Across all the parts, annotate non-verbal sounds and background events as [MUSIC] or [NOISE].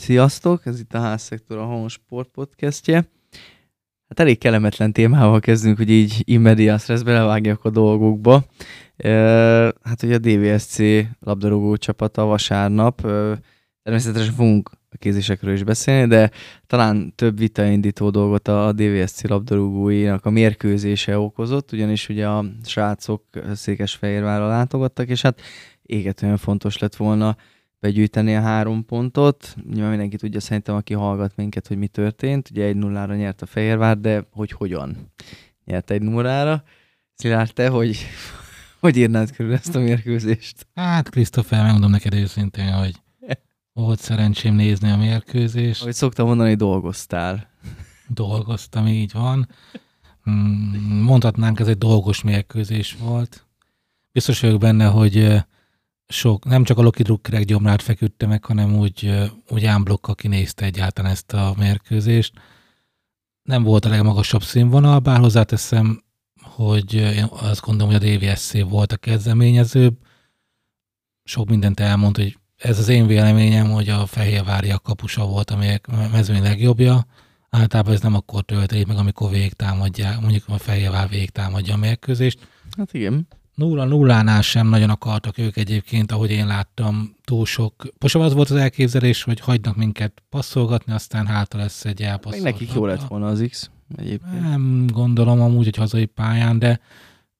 Sziasztok, ez itt a Házszektor, a Home Sport podcastje. Hát elég kellemetlen témával kezdünk, hogy így immedias lesz, belevágjak a dolgokba. Hát ugye a DVSC labdarúgó csapata vasárnap, természetesen fogunk a kézésekről is beszélni, de talán több vitaindító dolgot a DVSC labdarúgóinak a mérkőzése okozott, ugyanis ugye a srácok Székesfehérvárra látogattak, és hát égetően fontos lett volna begyűjteni a három pontot. Nyilván mindenki tudja szerintem, aki hallgat minket, hogy mi történt. Ugye egy nullára nyert a Fehérvár, de hogy hogyan nyert egy nullára. Szilárd, te hogy, [LAUGHS] hogy írnád körül ezt a mérkőzést? Hát, Krisztofer, megmondom neked őszintén, hogy [LAUGHS] volt szerencsém nézni a mérkőzést. Ahogy szoktam mondani, dolgoztál. [LAUGHS] Dolgoztam, így van. Mm, mondhatnánk, ez egy dolgos mérkőzés volt. Biztos vagyok benne, hogy sok, nem csak a Loki Druckerek gyomrát feküdte meg, hanem úgy, úgy ámblokka kinézte egyáltalán ezt a mérkőzést. Nem volt a legmagasabb színvonal, bár hozzáteszem, hogy én azt gondolom, hogy a DVSC volt a kezdeményezőbb. Sok mindent elmond, hogy ez az én véleményem, hogy a Fehérvári a kapusa volt a mezőny legjobbja. Általában ez nem akkor történik meg, amikor végtámadják, mondjuk a Fehérvár végtámadja a mérkőzést. Hát igen. Nulla nullánál sem nagyon akartak ők egyébként, ahogy én láttam, túl sok. Most az volt az elképzelés, hogy hagynak minket passzolgatni, aztán hátra lesz egy elpasszolgat. Meg nekik jó lett volna az X egyébként. Nem gondolom amúgy, hogy hazai pályán, de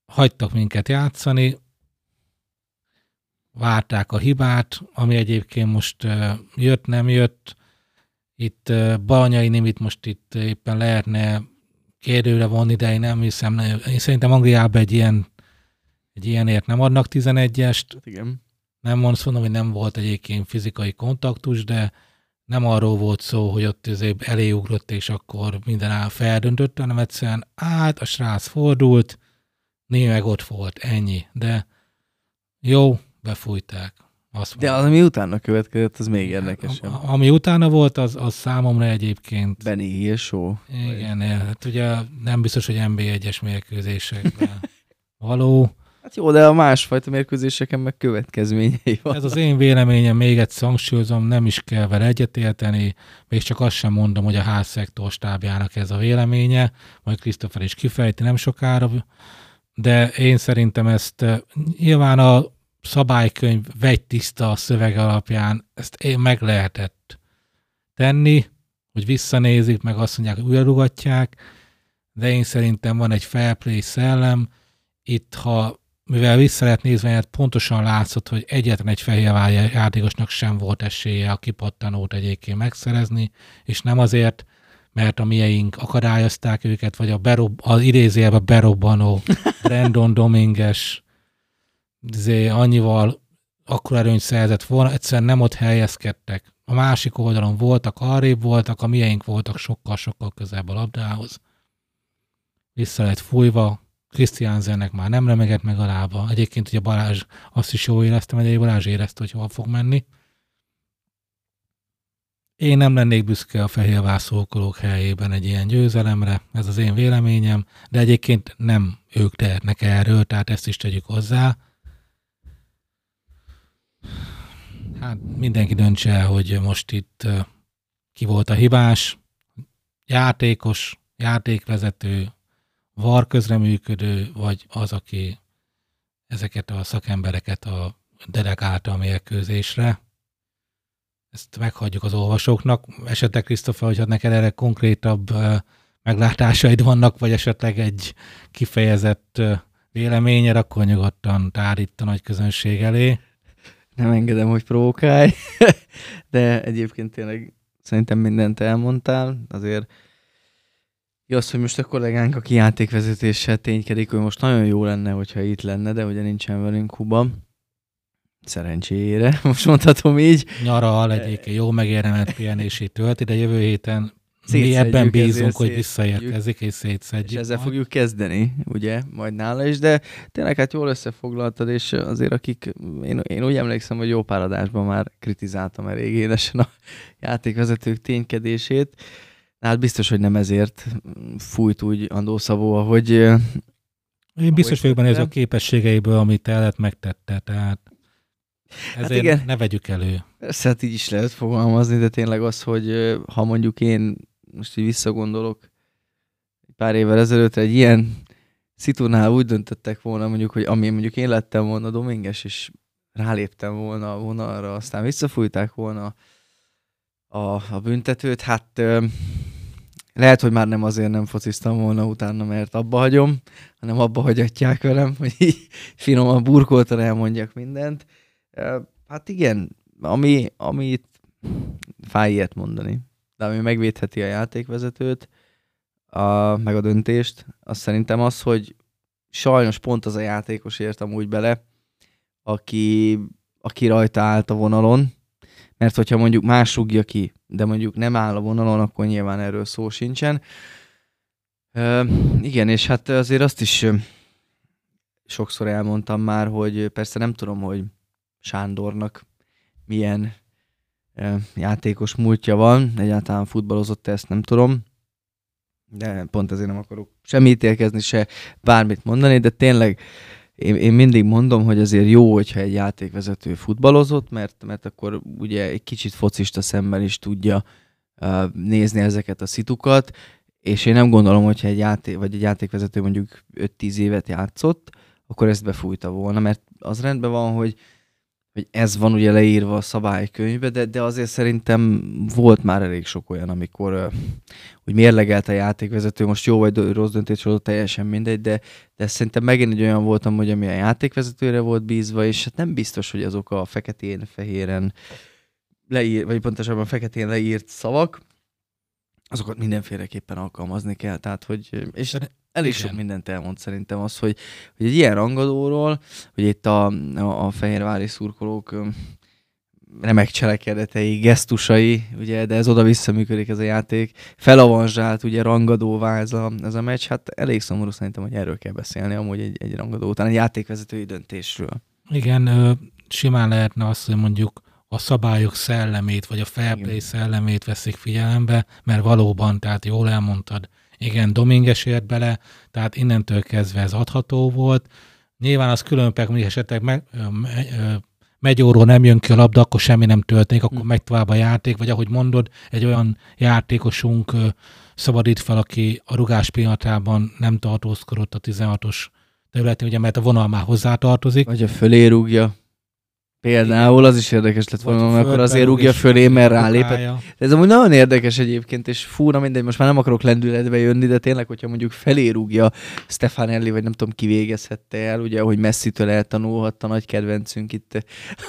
hagytak minket játszani, várták a hibát, ami egyébként most jött, nem jött. Itt Balanyai Nimit most itt éppen lehetne kérdőre vonni, de én nem hiszem, én szerintem Angliában egy ilyen egy ilyenért nem adnak 11-est. Hát igen. Nem mondom, hogy nem volt egyébként fizikai kontaktus, de nem arról volt szó, hogy ott azért eléugrott, és akkor minden áll feldöntött, hanem egyszerűen át, a srác fordult, meg ott volt, ennyi. De jó, befújták. Azt De az, ami utána következett, az még érdekesebb. A, ami utána volt, az, az számomra egyébként... Benny Hill show. Igen, hát ugye nem biztos, hogy NB1-es mérkőzésekben [LAUGHS] való. Hát jó, de a másfajta mérkőzéseken meg következményei van. Ez az én véleményem, még egyszer hangsúlyozom, nem is kell vele egyetérteni, még csak azt sem mondom, hogy a házszektor stábjának ez a véleménye, majd Krisztofer is kifejti nem sokára, de én szerintem ezt eh, nyilván a szabálykönyv vegy tiszta a szöveg alapján, ezt én meg lehetett tenni, hogy visszanézik, meg azt mondják, hogy újra de én szerintem van egy fair play szellem, itt ha mivel vissza lehet nézni, mert pontosan látszott, hogy egyetlen egy fehérvár játékosnak sem volt esélye a kipattanót egyébként megszerezni, és nem azért, mert a mieink akadályozták őket, vagy a berob, az idézőjelbe berobbanó [LAUGHS] Brandon Dominges izé, annyival akkor erőnyt szerzett volna, egyszerűen nem ott helyezkedtek. A másik oldalon voltak, arrébb voltak, a mieink voltak sokkal-sokkal közelebb a labdához. Vissza lett fújva, Christiansennek már nem remegett meg a lába. Egyébként ugye Balázs azt is jól éreztem, hogy Balázs érezte, hogy hol fog menni. Én nem lennék büszke a fehérvár szókolók helyében egy ilyen győzelemre, ez az én véleményem, de egyébként nem ők tehetnek erről, tehát ezt is tegyük hozzá. Hát mindenki döntse el, hogy most itt ki volt a hibás, játékos, játékvezető, VAR közreműködő, vagy az, aki ezeket a szakembereket a delegálta a mérkőzésre. Ezt meghagyjuk az olvasóknak. Esetleg, Krisztofa, hogyha neked erre konkrétabb meglátásaid vannak, vagy esetleg egy kifejezett véleményed, akkor nyugodtan tárít a nagy közönség elé. Nem engedem, hogy provokálj, [LAUGHS] de egyébként tényleg szerintem mindent elmondtál. Azért jó, az, hogy most a kollégánk, aki játékvezetéssel ténykedik, hogy most nagyon jó lenne, hogyha itt lenne, de ugye nincsen velünk Kuba. Szerencsére, [LAUGHS] most mondhatom így. Nyaral egyébként jó megérdemelt pihenését tölti, de jövő héten mi ebben bízunk, hogy visszaérkezik és szétszedjük. És ezzel majd. fogjuk kezdeni, ugye, majd nála is, de tényleg hát jól összefoglaltad, és azért akik, én, én úgy emlékszem, hogy jó páradásban már kritizáltam elég édesen a játékvezetők ténykedését, Hát biztos, hogy nem ezért fújt úgy Andó Szabó, ahogy... Én biztos vagyok benne, ez a képességeiből, amit el megtette, tehát... Ezért hát igen. ne vegyük elő. Persze, hát így is lehet fogalmazni, de tényleg az, hogy ha mondjuk én most így visszagondolok pár évvel ezelőtt egy ilyen szitunál úgy döntöttek volna mondjuk, hogy ami mondjuk én lettem volna Dominges, és ráléptem volna a vonalra, aztán visszafújták volna a, a büntetőt, hát ö, lehet, hogy már nem azért nem fociztam volna utána, mert abba hagyom, hanem abba hagyatják velem, hogy így finoman burkoltan elmondjak mindent. Hát igen, ami, amit fáj ilyet mondani, de ami megvédheti a játékvezetőt, a, meg a döntést, az szerintem az, hogy sajnos pont az a játékos ért amúgy bele, aki, aki rajta állt a vonalon, mert hogyha mondjuk más rúgja ki, de mondjuk nem áll a vonalon, akkor nyilván erről szó sincsen. Ö, igen, és hát azért azt is sokszor elmondtam már, hogy persze nem tudom, hogy Sándornak milyen ö, játékos múltja van, egyáltalán futballozott ezt nem tudom, de pont ezért nem akarok semmi ítélkezni, se bármit mondani, de tényleg én, én mindig mondom, hogy azért jó, hogyha egy játékvezető futballozott, mert, mert akkor ugye egy kicsit focista szemmel is tudja uh, nézni ezeket a szitukat, és én nem gondolom, hogyha egy játék, vagy egy játékvezető mondjuk 5-10 évet játszott, akkor ezt befújta volna, mert az rendben van, hogy hogy ez van ugye leírva a szabálykönyvbe, de, de azért szerintem volt már elég sok olyan, amikor úgy mérlegelt a játékvezető, most jó vagy rossz döntés volt, teljesen mindegy, de, de szerintem megint egy olyan voltam, hogy ami a játékvezetőre volt bízva, és hát nem biztos, hogy azok a feketén-fehéren leír, vagy pontosabban feketén leírt szavak, azokat mindenféleképpen alkalmazni kell. Tehát, hogy, és elég Igen. sok mindent elmond szerintem az, hogy, hogy egy ilyen rangadóról, hogy itt a, a, a fehérvári szurkolók remek cselekedetei, gesztusai, ugye, de ez oda-vissza működik ez a játék. Felavanzsált, ugye rangadóvá ez a, ez a meccs, hát elég szomorú szerintem, hogy erről kell beszélni, amúgy egy, egy rangadó után, egy játékvezetői döntésről. Igen, simán lehetne azt, hogy mondjuk a szabályok szellemét, vagy a fair play Igen. szellemét veszik figyelembe, mert valóban, tehát jól elmondtad, igen, Dominges ért bele, tehát innentől kezdve ez adható volt. Nyilván az különbek, hogy esetleg meg, megyóról nem jön ki a labda, akkor semmi nem történik, akkor hm. megy tovább a játék, vagy ahogy mondod, egy olyan játékosunk szabadít fel, aki a rugás pillanatában nem tartózkodott a 16-os területén, ugye, mert a vonal már hozzátartozik. Vagy a fölé rúgja. Például az is érdekes lett volna, mert akkor azért rúgja fölé, mert rálépett. De ez amúgy nagyon érdekes egyébként, és fúra mindegy, most már nem akarok lendületbe jönni, de tényleg, hogyha mondjuk felé rúgja Stefanelli, vagy nem tudom, ki végezhette el, ugye, hogy Messi-től eltanulhatta nagy kedvencünk itt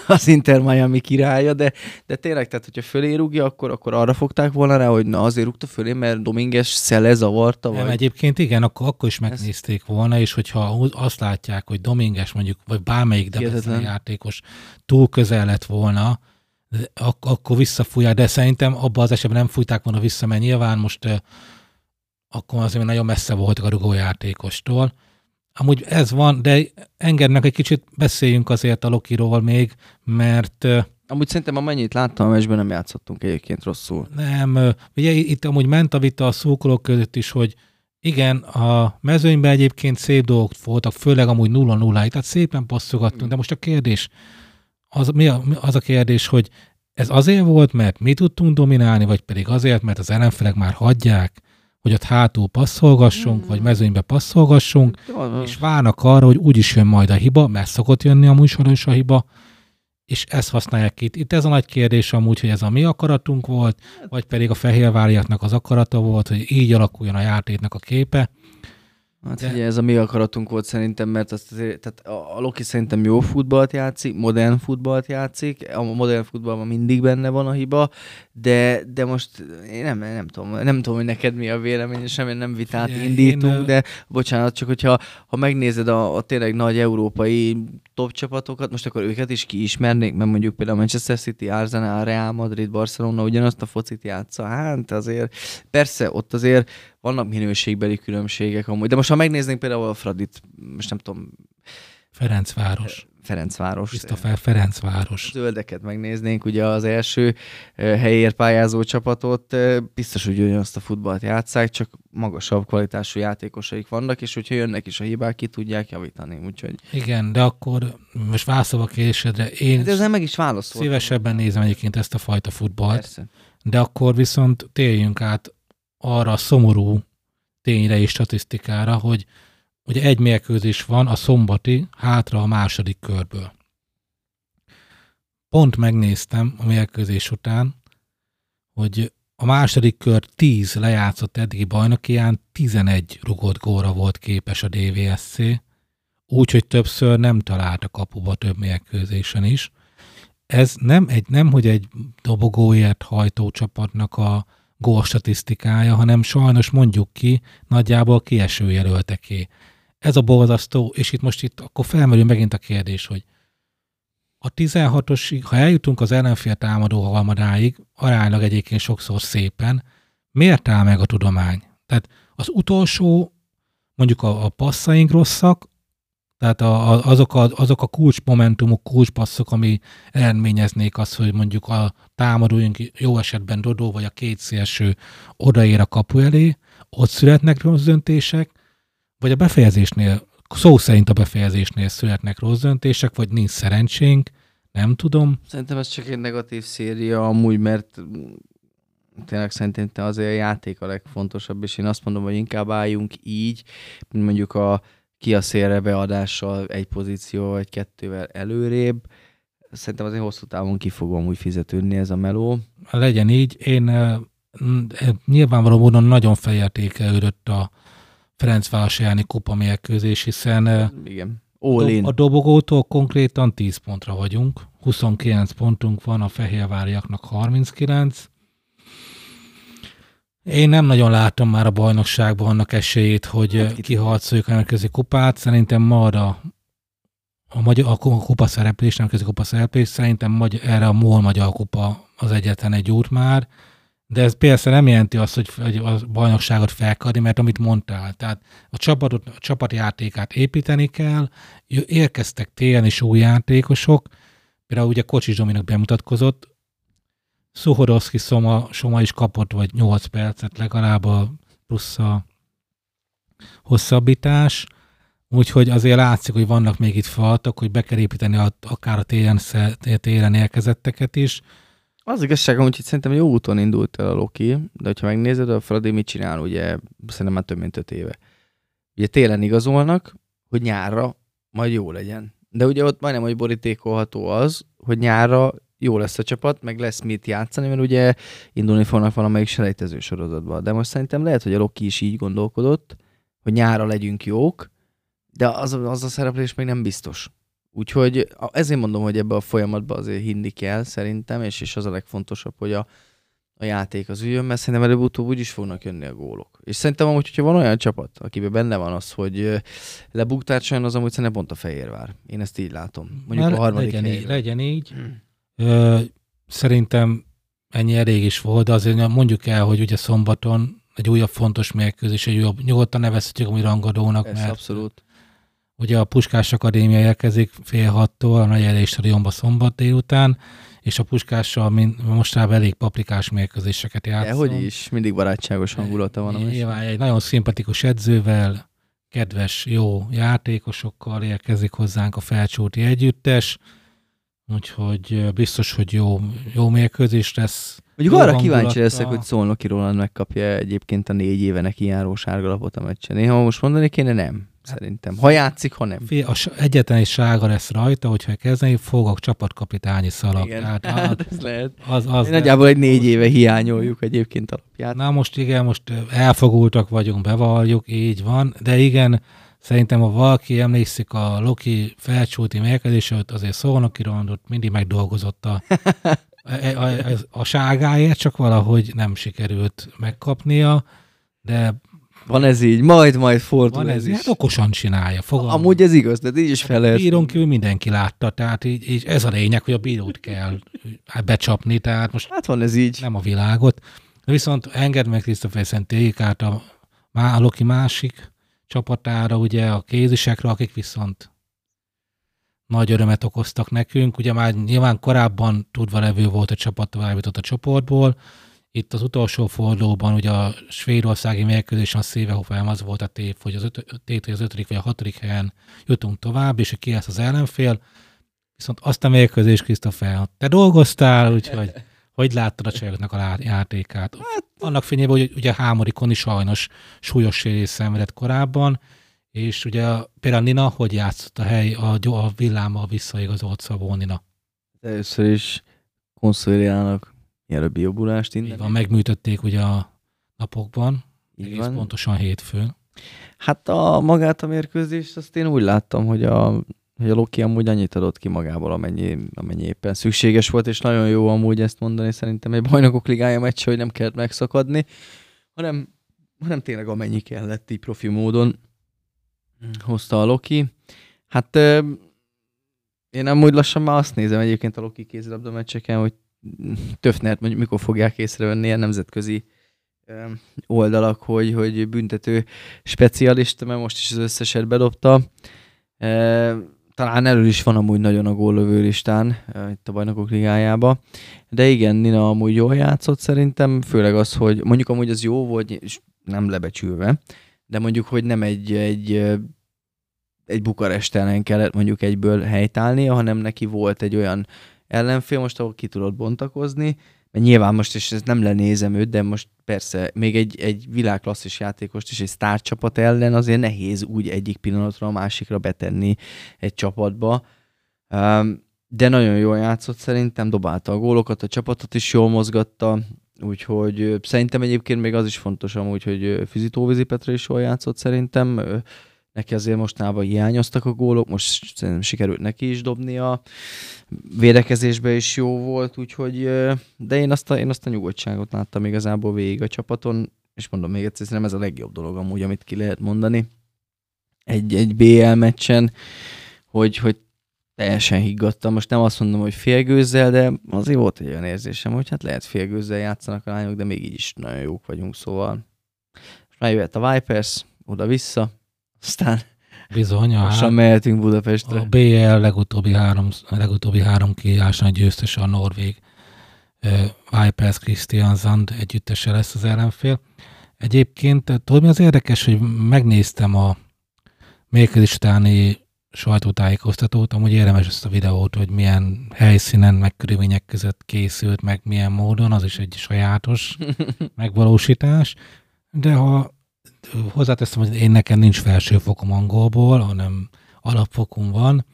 az Inter Miami királya, de, de tényleg, tehát hogyha fölé rúgja, akkor, akkor arra fogták volna rá, hogy na azért rúgta fölé, mert Dominges szele zavarta. Vagy... Nem, egyébként igen, akkor, akkor is megnézték volna, és hogyha azt látják, hogy Dominges mondjuk, vagy bármelyik játékos túl közel lett volna, ak- akkor visszafújják, de szerintem abban az esetben nem fújták volna vissza, mert nyilván most uh, akkor azért nagyon messze voltak a rugójátékostól. Amúgy ez van, de engednek egy kicsit beszéljünk azért a Lokiról még, mert uh, Amúgy szerintem amennyit láttam a meccsben nem játszottunk egyébként rosszul. Nem, ugye itt amúgy ment a vita a szókolók között is, hogy igen, a mezőnyben egyébként szép dolgok voltak, főleg amúgy 0 0 tehát szépen passzogattunk, de most a kérdés, az, mi a, az a kérdés, hogy ez azért volt, mert mi tudtunk dominálni, vagy pedig azért, mert az ellenfelek már hagyják, hogy ott hátul passzolgassunk, mm. vagy mezőnybe passzolgassunk, és várnak arra, hogy úgyis jön majd a hiba, mert szokott jönni a műsoros a hiba, és ezt használják itt. Itt ez a nagy kérdés amúgy, hogy ez a mi akaratunk volt, vagy pedig a fehérváriaknak az akarata volt, hogy így alakuljon a játéknak a képe. Hát De... ugye ez a mi akaratunk volt szerintem, mert azt azért, tehát a Loki szerintem jó futballt játszik, modern futballt játszik, a modern futballban mindig benne van a hiba, de, de most én nem, nem, tudom, nem tudom, hogy neked mi a vélemény, semmi nem vitát Ugye, indítunk, én... de bocsánat, csak hogyha ha megnézed a, a tényleg nagy európai top csapatokat, most akkor őket is kiismernék, mert mondjuk például Manchester City, Arsenal, Real Madrid, Barcelona ugyanazt a focit játsza, hát azért persze ott azért vannak minőségbeli különbségek amúgy, de most ha megnéznénk például a Fradit, most nem tudom, Ferencváros. Ferencváros. Christopher Ferencváros. Zöldeket megnéznénk, ugye az első helyért pályázó csapatot, biztos, hogy ugyanazt a futballt játszák, csak magasabb kvalitású játékosaik vannak, és hogyha jönnek is a hibák, ki tudják javítani. Úgyhogy Igen, de akkor most válaszolva a kérdésedre, én de ezzel meg is válaszoltam. szívesebben nézem egyébként ezt a fajta futballt, Persze. de akkor viszont térjünk át arra a szomorú tényre és statisztikára, hogy ugye egy mérkőzés van a szombati hátra a második körből. Pont megnéztem a mérkőzés után, hogy a második kör 10 lejátszott eddigi bajnokián 11 rugott góra volt képes a DVSC, úgyhogy többször nem talált a kapuba több mérkőzésen is. Ez nem, egy, nem hogy egy dobogóért hajtó csapatnak a gól statisztikája, hanem sajnos mondjuk ki, nagyjából kieső jelölteké. Ez a borzasztó, és itt most itt akkor felmerül megint a kérdés, hogy a 16-osig, ha eljutunk az ellenfél támadó harmadáig, aránylag egyébként sokszor szépen, miért áll meg a tudomány? Tehát az utolsó, mondjuk a, a passzaink rosszak, tehát a, a, azok, a, azok a kulcsmomentumok, kulcspasszok, ami eredményeznék azt, hogy mondjuk a támadóink jó esetben Dodó vagy a két szélső odaér a kapu elé, ott születnek rossz döntések, vagy a befejezésnél, szó szerint a befejezésnél születnek rossz döntések, vagy nincs szerencsénk, nem tudom. Szerintem ez csak egy negatív széria amúgy, mert tényleg szerintem te azért a játék a legfontosabb, és én azt mondom, hogy inkább álljunk így, mint mondjuk a ki a szélre beadással egy pozíció vagy kettővel előrébb. Szerintem azért hosszú távon ki fog amúgy fizetődni ez a meló. Legyen így. Én nyilvánvaló módon nagyon felértékelődött a Ferencváros elleni kupa mérkőzés, hiszen Igen. All in. a dobogótól konkrétan 10 pontra vagyunk. 29 pontunk van, a fehérváriaknak 39. Én nem nagyon látom már a bajnokságban annak esélyét, hogy Hát ki kiharcoljuk a nemzetközi kupát. Szerintem ma a, a, magyar, a kupa szereplés, nemzetközi kupa szereplés, szerintem magy, erre a MOL magyar kupa az egyetlen egy út már. De ez persze nem jelenti azt, hogy, hogy a bajnokságot felkadni, mert amit mondtál, tehát a, csapatot, a csapatjátékát építeni kell, érkeztek télen is új játékosok, például ugye Kocsis Dominik bemutatkozott, Szuhodowski Soma, Soma is kapott vagy 8 percet legalább a plusz a hosszabbítás, úgyhogy azért látszik, hogy vannak még itt faltak, hogy be kell építeni a, akár a télen, télen érkezetteket is, Az igazság, hogy szerintem jó úton indult el a Loki, de hogyha megnézed, a Fradi mit csinál, ugye szerintem már több mint öt éve. Ugye télen igazolnak, hogy nyárra majd jó legyen. De ugye ott majdnem, hogy borítékolható az, hogy nyárra jó lesz a csapat, meg lesz mit játszani, mert ugye indulni fognak valamelyik selejtező sorozatba. De most szerintem lehet, hogy a Loki is így gondolkodott, hogy nyárra legyünk jók, de az, az a szereplés még nem biztos. Úgyhogy ezért mondom, hogy ebbe a folyamatba azért hinni kell szerintem, és, és az a legfontosabb, hogy a, a játék az üljön, mert szerintem előbb-utóbb úgy is fognak jönni a gólok. És szerintem amúgy, hogyha van olyan csapat, akiben benne van az, hogy lebuktárcsoljon, az amúgy szerintem pont a Fehérvár. Én ezt így látom. Mondjuk Már a harmadik legyen, így, helyen. legyen így. Ö, szerintem ennyi elég is volt, de azért mondjuk el, hogy ugye szombaton egy újabb fontos mérkőzés, egy újabb, nyugodtan nevezhetjük a mi rangadónak, Ez mert abszolút. ugye a Puskás Akadémia érkezik fél hattól a Nagy Erdély stadionba szombat délután, és a Puskással mint mostában elég paprikás mérkőzéseket játszom. hogy is, mindig barátságos hangulata van. Nyilván egy nagyon szimpatikus edzővel, kedves, jó játékosokkal érkezik hozzánk a felcsúti együttes, úgyhogy biztos, hogy jó, jó mérkőzés lesz. Mondjuk arra kíváncsi hangulattal. leszek, hogy Szolnoki Roland megkapja egyébként a négy éve neki járó sárgalapot a meccsen. Én ha most mondani kéne, nem. Szerintem. Ha játszik, ha nem. Fél, a egyetlen egy sága lesz rajta, hogyha kezdeni fogok csapatkapitányi szalag. Igen. Tehát [LAUGHS] Hát ez lehet. az, az Nagyjából egy négy éve hiányoljuk egyébként alapját. Na most igen, most elfogultak vagyunk, bevalljuk, így van, de igen, szerintem ha valaki emlékszik a Loki felcsúti mérkőzésre, ott azért Szolnoki Rondot mindig megdolgozott a, [LAUGHS] a, a, a, a ságáért, csak valahogy nem sikerült megkapnia, de Van ez így, majd, majd fordul van ez, ez, is. hát okosan csinálja. Fogalmam. Amúgy ez igaz, de így is fel lehet. Bíron kívül mindenki látta, tehát így, így ez a lényeg, hogy a bírót kell hát becsapni, tehát most Hát van ez így. nem a világot. Viszont engedd meg Christopher Szentélyik át a, a Loki másik csapatára, ugye a kézisekre, akik viszont nagy örömet okoztak nekünk. Ugye már nyilván korábban tudva levő volt a csapat továbbított a csoportból, itt az utolsó fordulóban, ugye a svédországi mérkőzésen a Szévehofer az volt a tép, hogy az, öt, tét, hogy az ötödik vagy a hatodik helyen jutunk tovább, és ki lesz az ellenfél. Viszont azt a mérkőzést, Krisztofer, te dolgoztál, úgyhogy hogy láttad a csajoknak a játékát? Hát, Annak fényében, hogy ugye Hámorikon is sajnos súlyos sérés szenvedett korábban, és ugye például Nina, hogy játszott a hely, a, a villámmal visszaigazolt Szabó Nina? Először is konszoliálnak mielőbbi jobbulást innen. Így van, megműtötték ugye a napokban, Így egész van. pontosan hétfőn. Hát a magát a mérkőzést azt én úgy láttam, hogy a, hogy a Loki amúgy annyit adott ki magából, amennyi, amennyi éppen szükséges volt, és nagyon jó amúgy ezt mondani szerintem egy bajnokok ligája meccs, hogy nem kellett megszakadni, hanem, hanem tényleg amennyi kellett így profi módon hozta a Loki. Hát én amúgy lassan már azt nézem egyébként a Loki kézilabda meccseken, hogy Töfnert mondjuk mikor fogják észrevenni ilyen nemzetközi oldalak, hogy, hogy büntető specialista, mert most is az összeset bedobta. Talán elő is van amúgy nagyon a góllövő listán itt a bajnokok ligájába. De igen, Nina amúgy jól játszott szerintem, főleg az, hogy mondjuk amúgy az jó volt, és nem lebecsülve, de mondjuk, hogy nem egy, egy egy Bukarest ellen kellett mondjuk egyből helytállnia, hanem neki volt egy olyan ellenfél most, ahol ki tudott bontakozni, nyilván most, és ez nem lenézem őt, de most persze még egy, egy világklasszis játékost is egy sztárcsapat ellen azért nehéz úgy egyik pillanatra a másikra betenni egy csapatba. De nagyon jól játszott szerintem, dobálta a gólokat, a csapatot is jól mozgatta, úgyhogy szerintem egyébként még az is fontos amúgy, hogy Fizitóvizi Petra is jól játszott szerintem neki azért mostanában hiányoztak a gólok, most szerintem sikerült neki is dobni a védekezésbe is jó volt, úgyhogy, de én azt a, én azt a nyugodtságot láttam igazából végig a csapaton, és mondom még egyszer, szerintem ez a legjobb dolog amúgy, amit ki lehet mondani egy, egy BL meccsen, hogy, hogy teljesen higgadtam. Most nem azt mondom, hogy félgőzzel, de azért volt egy olyan érzésem, hogy hát lehet félgőzzel játszanak a lányok, de még így is nagyon jók vagyunk, szóval. Most már jöhet a Vipers, oda-vissza, aztán Bizony, a mehetünk Budapestre. A BL legutóbbi három, legutóbbi három kiáson győztes a Norvég uh, Vipers Christian Zand együttese lesz az ellenfél. Egyébként tudod, mi az érdekes, hogy megnéztem a mérkőzés utáni sajtótájékoztatót, amúgy érdemes ezt a videót, hogy milyen helyszínen, meg körülmények között készült, meg milyen módon, az is egy sajátos [LAUGHS] megvalósítás. De ha hozzáteszem, hogy én nekem nincs felsőfokom angolból, hanem alapfokom van,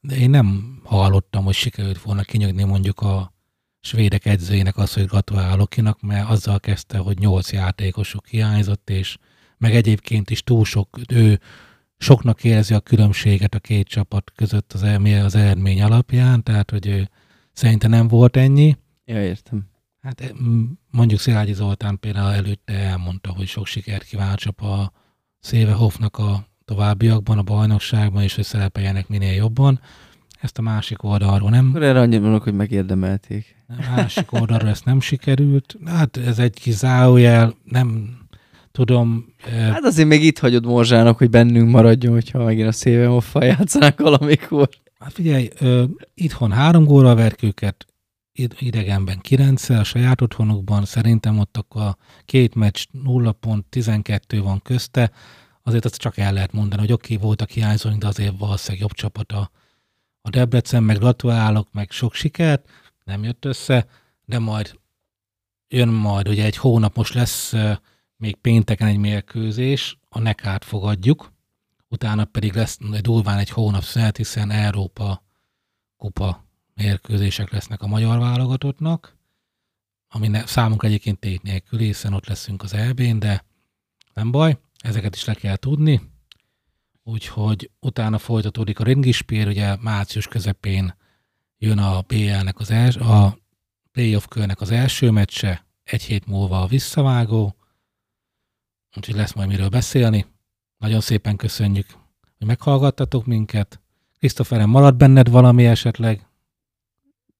de én nem hallottam, hogy sikerült volna kinyögni mondjuk a svédek edzőjének azt, hogy gratulálok kinak, mert azzal kezdte, hogy nyolc játékosuk hiányzott, és meg egyébként is túl sok, ő soknak érzi a különbséget a két csapat között az, az eredmény alapján, tehát hogy ő szerinte nem volt ennyi. Ja, értem. Hát mondjuk Szilágyi Zoltán például előtte elmondta, hogy sok sikert kíván a Széve Hoffnak a továbbiakban, a bajnokságban, és hogy szerepeljenek minél jobban. Ezt a másik oldalról nem... Akkor erre annyit mondok, hogy megérdemelték. A másik oldalról ezt nem sikerült. Hát ez egy kis zárójel, nem tudom... Hát azért még itt hagyod Morzsának, hogy bennünk maradjon, hogyha megint a széve Hoffal játszanak valamikor. Hát figyelj, ö, itthon három góra verk őket, idegenben 9 a saját otthonukban, szerintem ott akkor a két meccs 0 pont 12 van közte, azért azt csak el lehet mondani, hogy oké, okay, voltak hiányzóink, de azért valószínűleg jobb csapat a, a Debrecen, meg gratulálok, meg sok sikert, nem jött össze, de majd jön majd, ugye egy hónap most lesz még pénteken egy mérkőzés, a nekát fogadjuk, utána pedig lesz durván egy hónap szünet, hiszen Európa kupa mérkőzések lesznek a magyar válogatottnak, ami ne, számunkra egyébként tét nélkül, hiszen ott leszünk az EB-n, de nem baj, ezeket is le kell tudni. Úgyhogy utána folytatódik a ringispér, ugye március közepén jön a BL-nek az els, a playoff körnek az első meccse, egy hét múlva a visszavágó, úgyhogy lesz majd miről beszélni. Nagyon szépen köszönjük, hogy meghallgattatok minket. Krisztoferen, marad benned valami esetleg?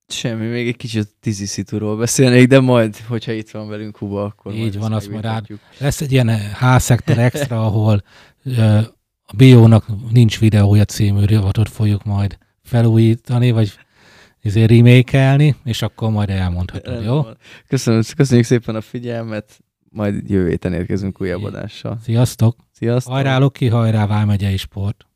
Semmi, még egy kicsit Tizisituról beszélnék, de majd, hogyha itt van velünk Huba, akkor Így van, azt majd rád. Lesz egy ilyen H-szektor extra, ahol uh, a Biónak nincs videója című rivatot fogjuk majd felújítani, vagy ezért remake és akkor majd elmondhatod, jó? Köszönöm, köszönjük szépen a figyelmet, majd jövő héten érkezünk újabb adással. Sziasztok! Sziasztok! Hajrá Loki, hajrá Válmegyei Sport!